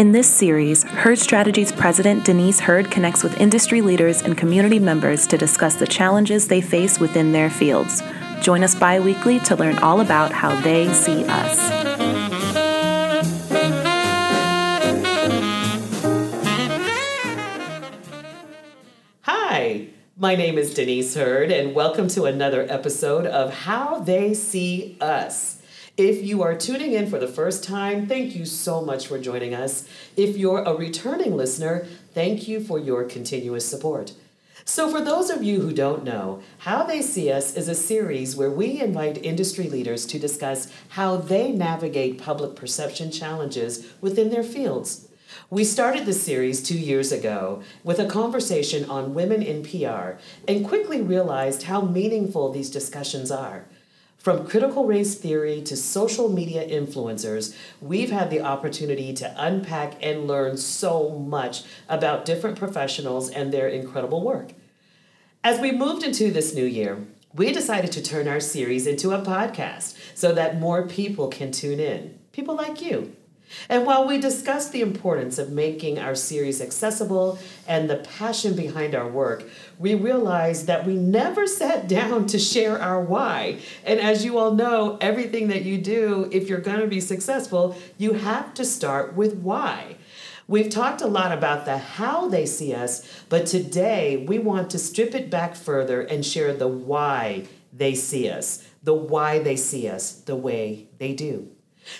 In this series, Herd Strategies President Denise Herd connects with industry leaders and community members to discuss the challenges they face within their fields. Join us bi weekly to learn all about how they see us. Hi, my name is Denise Herd, and welcome to another episode of How They See Us. If you are tuning in for the first time, thank you so much for joining us. If you're a returning listener, thank you for your continuous support. So, for those of you who don't know, How They See Us is a series where we invite industry leaders to discuss how they navigate public perception challenges within their fields. We started the series two years ago with a conversation on women in PR and quickly realized how meaningful these discussions are. From critical race theory to social media influencers, we've had the opportunity to unpack and learn so much about different professionals and their incredible work. As we moved into this new year, we decided to turn our series into a podcast so that more people can tune in. People like you. And while we discussed the importance of making our series accessible and the passion behind our work, we realized that we never sat down to share our why. And as you all know, everything that you do, if you're going to be successful, you have to start with why. We've talked a lot about the how they see us, but today we want to strip it back further and share the why they see us, the why they see us the way they do.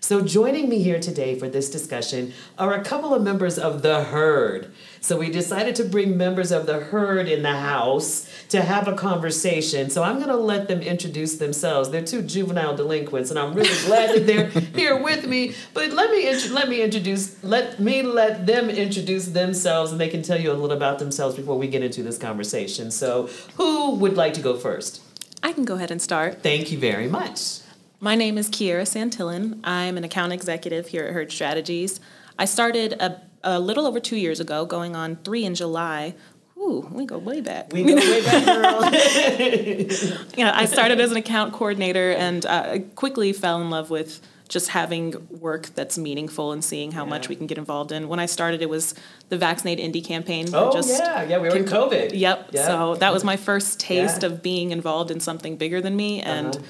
So, joining me here today for this discussion are a couple of members of the herd. So, we decided to bring members of the herd in the house to have a conversation. So, I'm going to let them introduce themselves. They're two juvenile delinquents, and I'm really glad that they're here with me. But let me let me introduce let me let them introduce themselves, and they can tell you a little about themselves before we get into this conversation. So, who would like to go first? I can go ahead and start. Thank you very much. My name is Kierra Santillan. I'm an account executive here at Herd Strategies. I started a, a little over two years ago, going on three in July. Ooh, we go way back. We go way back, girl. yeah, I started as an account coordinator and uh, quickly fell in love with just having work that's meaningful and seeing how yeah. much we can get involved in. When I started, it was the Vaccinate Indy campaign. Oh just yeah, yeah, we were in COVID. Yep. yep. So that was my first taste yeah. of being involved in something bigger than me, and uh-huh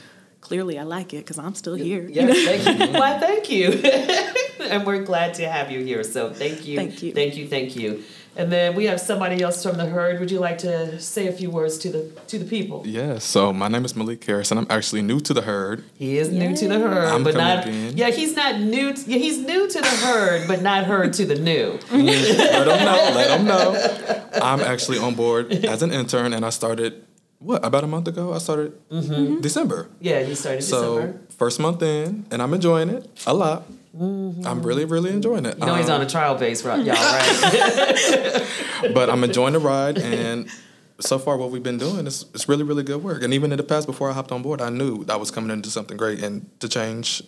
clearly I like it because I'm still here. Yes, thank you. Why, thank you. and we're glad to have you here. So thank you. Thank you. Thank you. Thank you. And then we have somebody else from the herd. Would you like to say a few words to the to the people? Yeah. So my name is Malik Harris, and I'm actually new to the herd. He is Yay. new to the herd, I'm but not. In. Yeah, he's not new. To, yeah, he's new to the herd, but not herd to the new. let him know. Let him know. I'm actually on board as an intern, and I started what about a month ago? I started mm-hmm. December. Yeah, you started so, December. first month in, and I'm enjoying it a lot. Mm-hmm. I'm really, really enjoying it. You know um, he's on a trial base, right? Y'all, right? but I'm enjoying the ride, and so far, what we've been doing is it's really, really good work. And even in the past, before I hopped on board, I knew I was coming into something great and to change,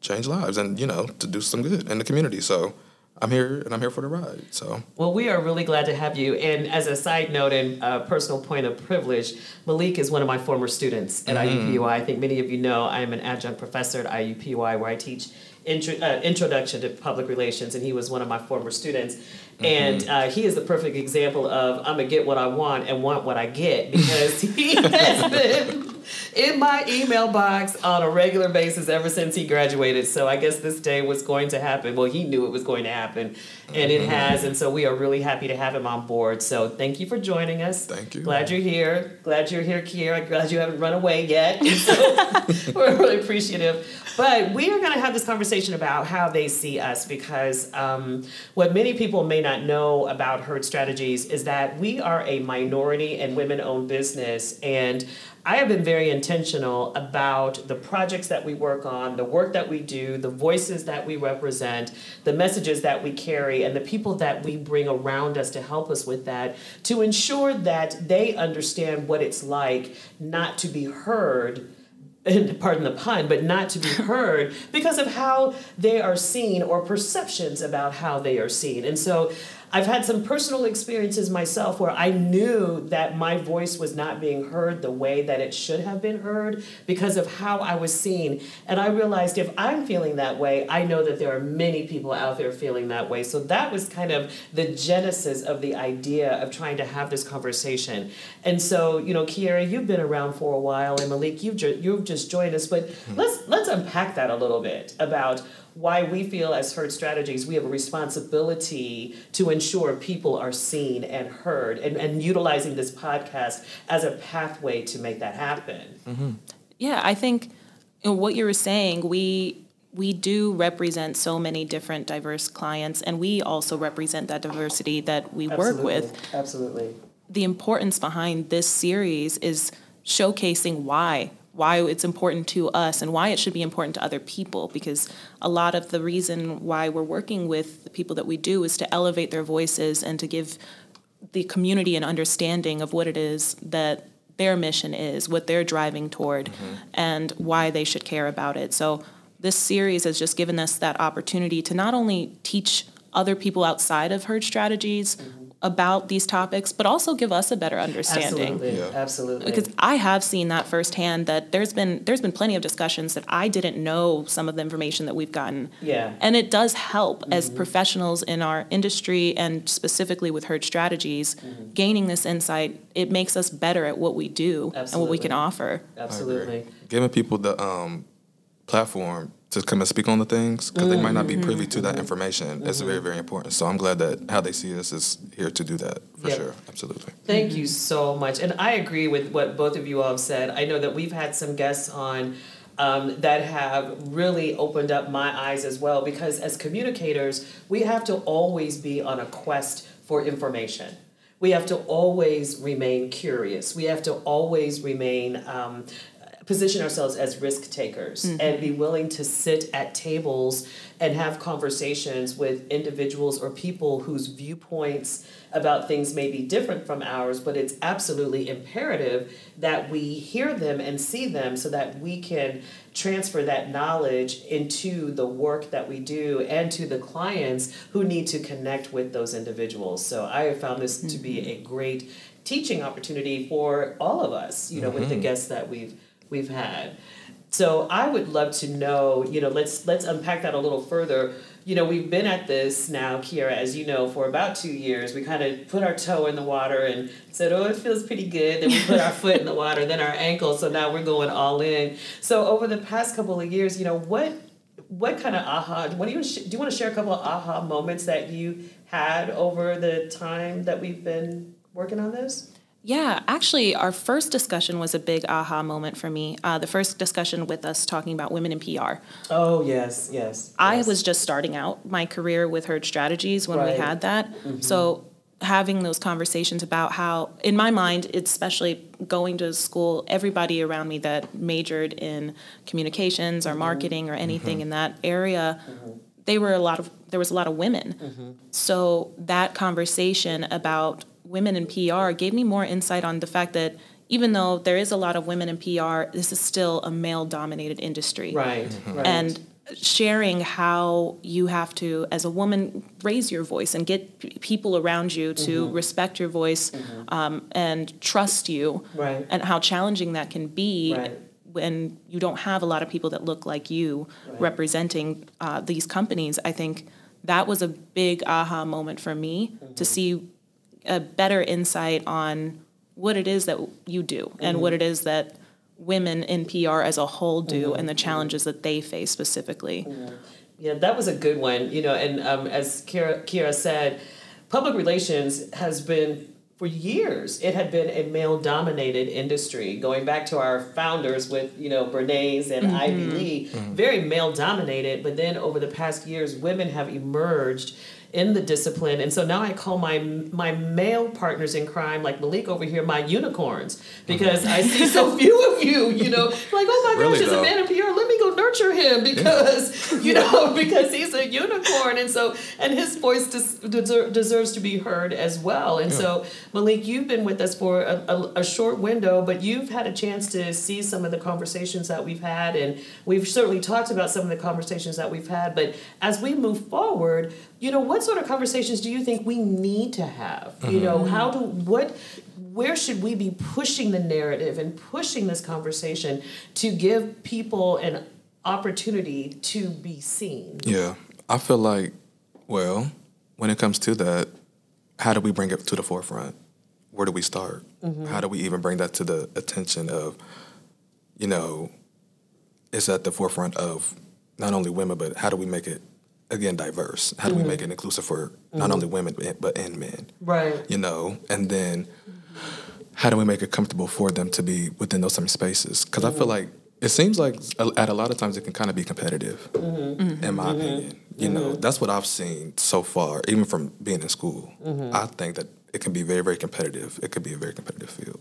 change lives, and you know, to do some good in the community. So I'm here and I'm here for the ride. So well, we are really glad to have you. And as a side note and a personal point of privilege, Malik is one of my former students at mm-hmm. IUPUI. I think many of you know I am an adjunct professor at IUPUI where I teach intro, uh, introduction to public relations, and he was one of my former students. Mm-hmm. And uh, he is the perfect example of I'm gonna get what I want and want what I get because he has been in my email box on a regular basis ever since he graduated. So I guess this day was going to happen. Well, he knew it was going to happen, and it mm-hmm. has. And so we are really happy to have him on board. So thank you for joining us. Thank you. Glad you're here. Glad you're here, Kierra. Glad you haven't run away yet. So we're really appreciative. But we are going to have this conversation about how they see us because um, what many people may not know about Herd Strategies is that we are a minority and women owned business. And I have been very intentional about the projects that we work on, the work that we do, the voices that we represent, the messages that we carry, and the people that we bring around us to help us with that to ensure that they understand what it's like not to be heard pardon the pun, but not to be heard because of how they are seen or perceptions about how they are seen. And so I've had some personal experiences myself where I knew that my voice was not being heard the way that it should have been heard because of how I was seen. And I realized if I'm feeling that way, I know that there are many people out there feeling that way. So that was kind of the genesis of the idea of trying to have this conversation. And so, you know, Kierra, you've been around for a while, and Malik, you've ju- you've just joined us. But mm-hmm. let's let's unpack that a little bit about why we feel as Herd Strategies we have a responsibility to ensure people are seen and heard and, and utilizing this podcast as a pathway to make that happen. Mm-hmm. Yeah, I think you know, what you were saying, we we do represent so many different diverse clients and we also represent that diversity that we Absolutely. work with. Absolutely. The importance behind this series is showcasing why why it's important to us and why it should be important to other people because a lot of the reason why we're working with the people that we do is to elevate their voices and to give the community an understanding of what it is that their mission is, what they're driving toward, mm-hmm. and why they should care about it. So this series has just given us that opportunity to not only teach other people outside of Herd Strategies mm-hmm about these topics, but also give us a better understanding. Absolutely, yeah. absolutely. Because I have seen that firsthand. That there's been there's been plenty of discussions that I didn't know some of the information that we've gotten. Yeah. And it does help mm-hmm. as professionals in our industry and specifically with herd Strategies, mm-hmm. gaining this insight. It makes us better at what we do absolutely. and what we can offer. Absolutely. Giving people the um, platform to come and speak on the things because mm-hmm. they might not be privy to that information. It's very, very important. So I'm glad that how they see us is here to do that for yep. sure. Absolutely. Thank you so much. And I agree with what both of you all have said. I know that we've had some guests on. Um, that have really opened up my eyes as well because as communicators, we have to always be on a quest for information. We have to always remain curious. We have to always remain um, position ourselves as risk takers mm-hmm. and be willing to sit at tables and have conversations with individuals or people whose viewpoints about things may be different from ours, but it's absolutely imperative that we hear them and see them so that we can transfer that knowledge into the work that we do and to the clients who need to connect with those individuals. So I have found this mm-hmm. to be mm-hmm. a great teaching opportunity for all of us, you know, mm-hmm. with the mm-hmm. guests that we've we've had. So I would love to know, you know, let's let's unpack that a little further. You know, we've been at this now, Kierra, as you know, for about two years. We kind of put our toe in the water and said, "Oh, it feels pretty good." Then we put our foot in the water, then our ankle. So now we're going all in. So over the past couple of years, you know, what what kind of aha? What do you do? You want to share a couple of aha moments that you had over the time that we've been working on this? Yeah, actually, our first discussion was a big aha moment for me. Uh, the first discussion with us talking about women in PR. Oh, yes, yes. I yes. was just starting out my career with Herd Strategies when right. we had that. Mm-hmm. So, having those conversations about how, in my mind, especially going to school, everybody around me that majored in communications or mm-hmm. marketing or anything mm-hmm. in that area. Mm-hmm. They were a lot of there was a lot of women. Mm-hmm. So that conversation about women in PR gave me more insight on the fact that even though there is a lot of women in PR, this is still a male dominated industry. Right, mm-hmm. right. And sharing how you have to, as a woman, raise your voice and get p- people around you to mm-hmm. respect your voice mm-hmm. um, and trust you, right. and how challenging that can be. Right. When you don't have a lot of people that look like you right. representing uh, these companies, I think that was a big aha moment for me mm-hmm. to see a better insight on what it is that you do mm-hmm. and what it is that women in PR as a whole do mm-hmm. and the challenges that they face specifically. Mm-hmm. Yeah, that was a good one. You know, and um, as Kira, Kierra said, public relations has been for years it had been a male dominated industry going back to our founders with you know bernays and mm-hmm. ivy lee mm-hmm. very male dominated but then over the past years women have emerged in the discipline. And so now I call my my male partners in crime, like Malik over here, my unicorns, because I see so few of you, you know, like, oh my gosh, really, there's a man in PR, let me go nurture him because, yeah. you know, because he's a unicorn. And so, and his voice des- deserves to be heard as well. And yeah. so, Malik, you've been with us for a, a, a short window, but you've had a chance to see some of the conversations that we've had. And we've certainly talked about some of the conversations that we've had. But as we move forward, you know, what sort of conversations do you think we need to have? You know, mm-hmm. how do what where should we be pushing the narrative and pushing this conversation to give people an opportunity to be seen? Yeah, I feel like, well, when it comes to that, how do we bring it to the forefront? Where do we start? Mm-hmm. How do we even bring that to the attention of, you know, it's at the forefront of not only women, but how do we make it again diverse? How do we mm-hmm. make it inclusive for not mm-hmm. only women but and men? Right. You know, and then how do we make it comfortable for them to be within those same spaces? Because I feel mm-hmm. like it seems like at a lot of times it can kind of be competitive, in my opinion. You know, that's what I've seen so far, even from being in school. I think that it can be very, very competitive. It could be a very competitive field.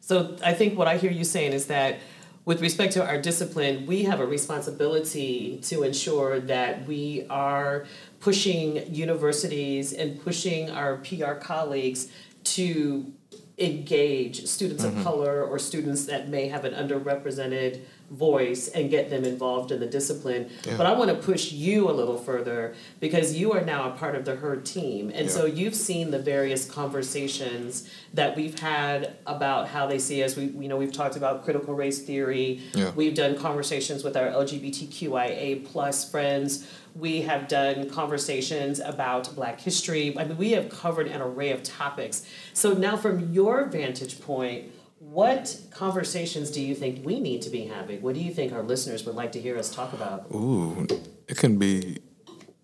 So I think what I hear you saying is that with respect to our discipline, we have a responsibility to ensure that we are pushing universities and pushing our PR colleagues to engage students of mm-hmm. color or students that may have an underrepresented voice and get them involved in the discipline. Yeah. But I want to push you a little further because you are now a part of the herd team. And so you've seen the various conversations that we've had about how they see us. We you know we've talked about critical race theory. Yeah. We've done conversations with our LGBTQIA plus friends. We have done conversations about Black history. I mean, we have covered an array of topics. So now, from your vantage point, what conversations do you think we need to be having? What do you think our listeners would like to hear us talk about? Ooh, it can be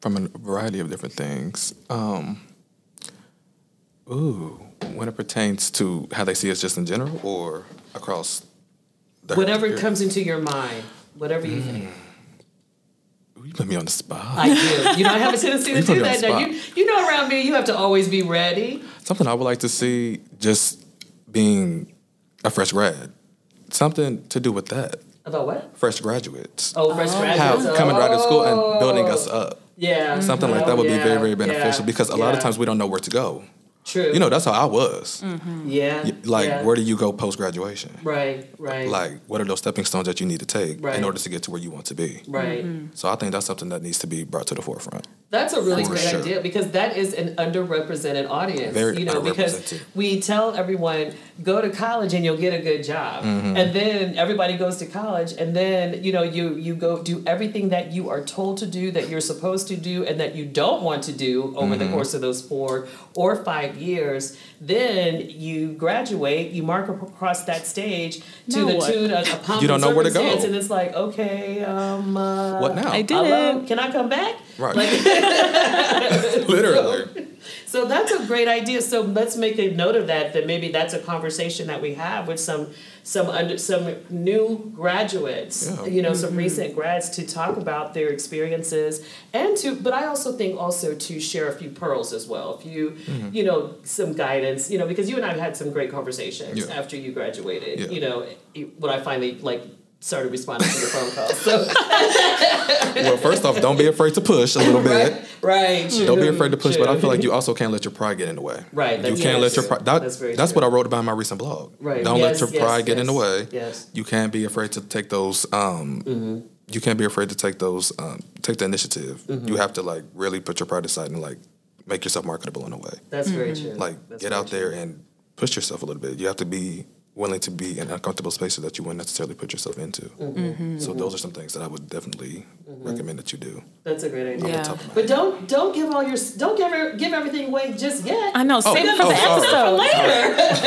from a variety of different things. Um, ooh, when it pertains to how they see us just in general or across the Whatever comes into your mind, whatever you think. You put me on the spot. I do. You know, I have a tendency to do that. Now, you, you know, around me, you have to always be ready. Something I would like to see just being a fresh grad. Something to do with that. About what? Fresh graduates. Oh, fresh How graduates. coming right out of school Oh. and building us up. Yeah. Something like Oh, that would be very, very beneficial yeah, because a lot yeah. of times we don't know where to go. True. You know, that's how I was. Mm-hmm. Yeah. Like, yeah. where do you go post graduation? Right, right. Like, what are those stepping stones that you need to take Right. in order to get to where you want to be? Right. Mm-hmm. So I think that's something that needs to be brought to the forefront. That's a really For great sure. idea because that is an underrepresented audience. Very you know, because we tell everyone go to college and you'll get a good job, Mm-hmm. and then everybody goes to college, and then you know you you go do everything that you are told to do, that you're supposed to do, and that you don't want to do over Mm-hmm. the course of those four or five years. Then you graduate, you mark across that stage to Now the what? tune of a pomp You don't and know where to go. circumstance, and it's like okay, um, uh, What now? I did hello, it. can I come back? Right. Like, Literally. so that's a great idea. So let's make a note of that. That maybe that's a conversation that we have with some some under some new graduates. Yeah. You know, Mm-hmm. some recent grads to talk about their experiences and to. But I also think also to share a few pearls as well. If you Mm-hmm. you know some guidance. You know, because you and I have had some great conversations Yeah. after you graduated. Yeah. You know, when I finally like started responding to your phone calls. So well, first off, don't be afraid to push a little bit. right, right. Don't be afraid to push, but I feel like you also can't let your pride get in the way. Right, You can't very let your pride. That, That's very that's true. what I wrote about in my recent blog. Right. Don't Yes, let your yes, pride get in the way. yes. You can't be afraid to take those. Um, Mm-hmm. You can't be afraid to take those. Um, take the initiative. Mm-hmm. You have to like really put your pride aside and like make yourself marketable in a way. That's very true. Like That's get very out there and push yourself a little bit. You have to be willing to be in uncomfortable spaces that you wouldn't necessarily put yourself into. Mm-hmm. So those are mm-hmm. some things that I would definitely mm-hmm. recommend that you do. That's a great idea. Yeah. Top of my But don't don't give all your don't give er, give everything away just yet. I know. Save it for oh, the sorry.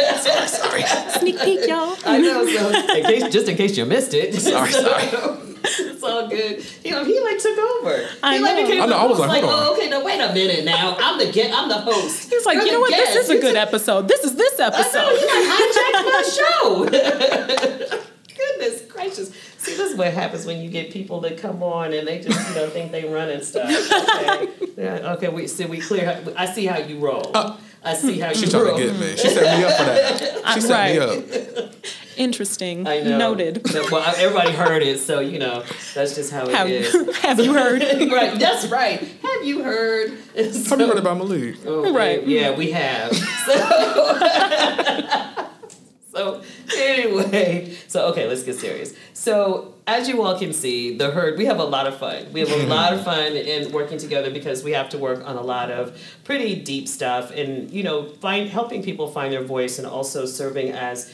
episode. Sorry. Sneak peek, y'all. I know. So in case, just in case you missed it. Sorry, sorry. it's all good. You know, he like took over. I he like know. became I know, I was host. like, oh, okay, now wait a minute. Now I'm the get. I'm the host. He's like, You're you know the what? This is a You good took- episode. This is this episode. I know episode. you like hijacked my show. Goodness gracious. See, this is what happens when you get people that come on and they just, you know, think they run and stuff. Okay. Yeah, okay, we see we clear how- I see how you roll. Uh, I see how hmm. She you tried roll. to get me. She set me up for that. She set me up. Interesting. I know. Noted. But, well, everybody heard it, so you know, that's just how it Have, is. have you heard? right, that's right. Have you heard? Have you heard about Malik? Oh, Right. Yeah, we have. So, so anyway, so okay, let's get serious. So as you all can see, the herd, we have a lot of fun. We have a lot of fun in working together because we have to work on a lot of pretty deep stuff and you know, find helping people find their voice and also serving as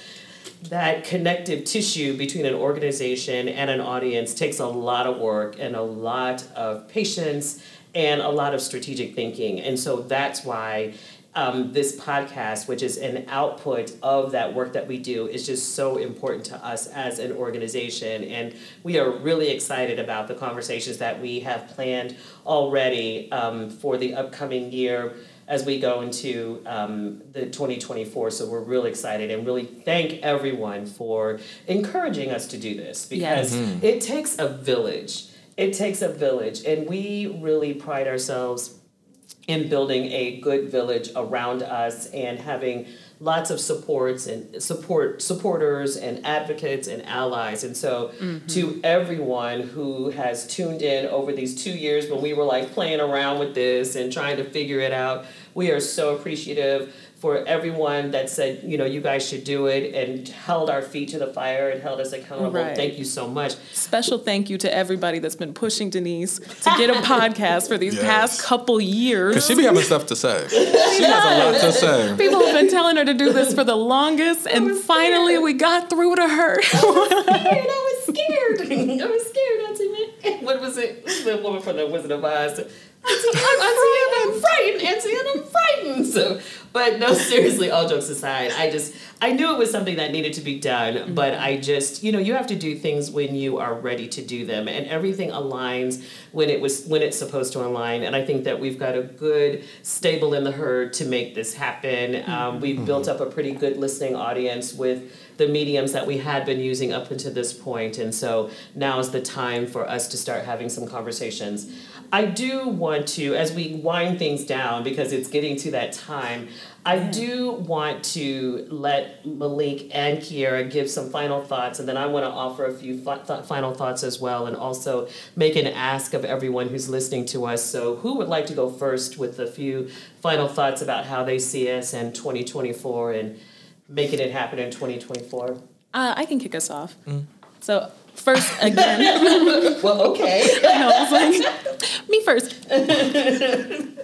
that connective tissue between an organization and an audience takes a lot of work and a lot of patience and a lot of strategic thinking. And so that's why um, this podcast, which is an output of that work that we do, is just so important to us as an organization. And we are really excited about the conversations that we have planned already um, for the upcoming year as we go into um, the 2024. So we're really excited and really thank everyone for encouraging us to do this because Yes. it takes a village. It takes a village, and we really pride ourselves in building a good village around us and having lots of supports and support supporters and advocates and allies. And so mm-hmm. to everyone who has tuned in over these two years when we were like playing around with this and trying to figure it out we are so appreciative for everyone that said you know you guys should do it and held our feet to the fire and held us accountable Right. thank you so much Special thank you to everybody that's been pushing Denise to get a podcast for these Yes. past couple years. Cause she be having stuff to say. She has a lot to say. People have been telling her to do this for the longest, and finally we got through to her. and I was scared. I was scared, Auntie Man. What was it? The woman from the Wizard of Oz. Auntie, I'm, Auntie Anne, I'm frightened. Auntie Anne, I'm frightened. So, but no, seriously, all jokes aside, I just, I knew it was something that needed to be done, mm-hmm. but I just, you know, you have to do things when you are ready to do them, and everything aligns when it was when it's supposed to align. And I think that we've got a good stable in the herd to make this happen. Um, mm-hmm. we've mm-hmm. built up a pretty good listening audience with the mediums that we had been using up until this point, and so now is the time for us to start having some conversations. I do want to, as we wind things down, because it's getting to that time, I do want to let Malik and Kierra give some final thoughts, and then I want to offer a few fi- th- final thoughts as well, and also make an ask of everyone who's listening to us. So, who would like to go first with a few final thoughts about how they see us in 2024 and making it happen in 2024? Uh, I can kick us off. So first, again, Well, okay. I was like, me first.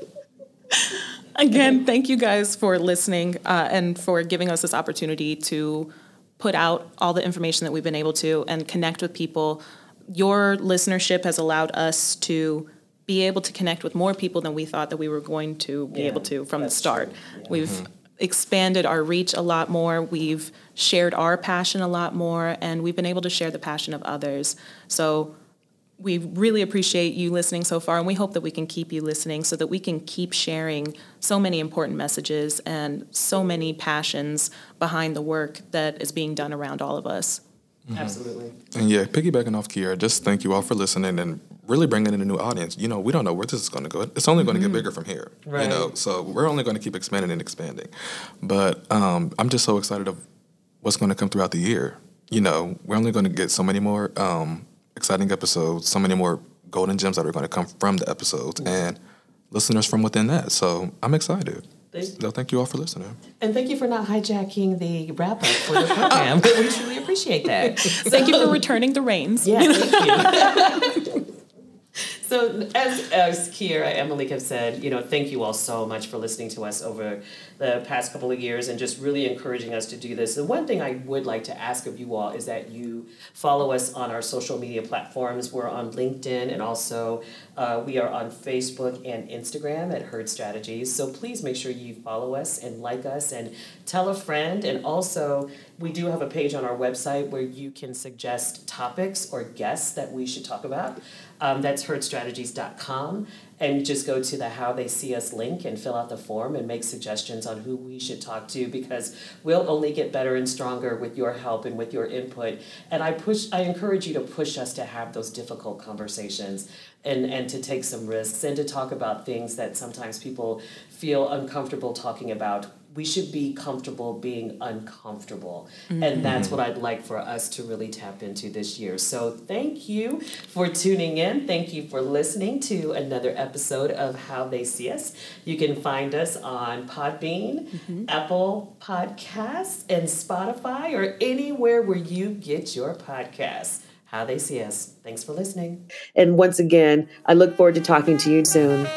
Again, thank you guys for listening uh, and for giving us this opportunity to put out all the information that we've been able to and connect with people. Your listenership has allowed us to be able to connect with more people than we thought that we were going to be Yeah, able to from the start. Yeah. We've expanded our reach a lot more. We've shared our passion a lot more, and we've been able to share the passion of others. So we really appreciate you listening so far, and we hope that we can keep you listening so that we can keep sharing so many important messages and so many passions behind the work that is being done around all of us. Absolutely. And yeah, piggybacking off Kierra, just thank you all for listening and really bringing in a new audience. You know, we don't know where this is going to go. It's only going to get bigger from here. Right. You know, so we're only going to keep expanding and expanding. But um, I'm just so excited of what's going to come throughout the year. You know, we're only going to get so many more um, exciting episodes, so many more golden gems that are going to come from the episodes, and listeners from within that. So I'm excited. Thank- So thank you all for listening. And thank you for not hijacking the wrap up for the program. we truly appreciate that. Thank you for returning the reins. Yeah, thank you. so as as Kierra and Malik have said, you know, thank you all so much for listening to us over the past couple of years and just really encouraging us to do this. And one thing I would like to ask of you all is that you follow us on our social media platforms. We're on LinkedIn and also uh, we are on Facebook and Instagram at Herd Strategies. So please make sure you follow us and like us and tell a friend. And also, we do have a page on our website where you can suggest topics or guests that we should talk about. Um, that's herdstrategies.com. And just go to the How They See Us link and fill out the form and make suggestions on who we should talk to because we'll only get better and stronger with your help and with your input. And I push I encourage you to push us to have those difficult conversations and, and to take some risks and to talk about things that sometimes people feel uncomfortable talking about we should be comfortable being uncomfortable. Mm-hmm. And that's what I'd like for us to really tap into this year. So thank you for tuning in. Thank you for listening to another episode of How They See Us. You can find us on Podbean, mm-hmm. Apple Podcasts, and Spotify, or anywhere where you get your podcasts. How They See Us. Thanks for listening. And once again, I look forward to talking to you soon.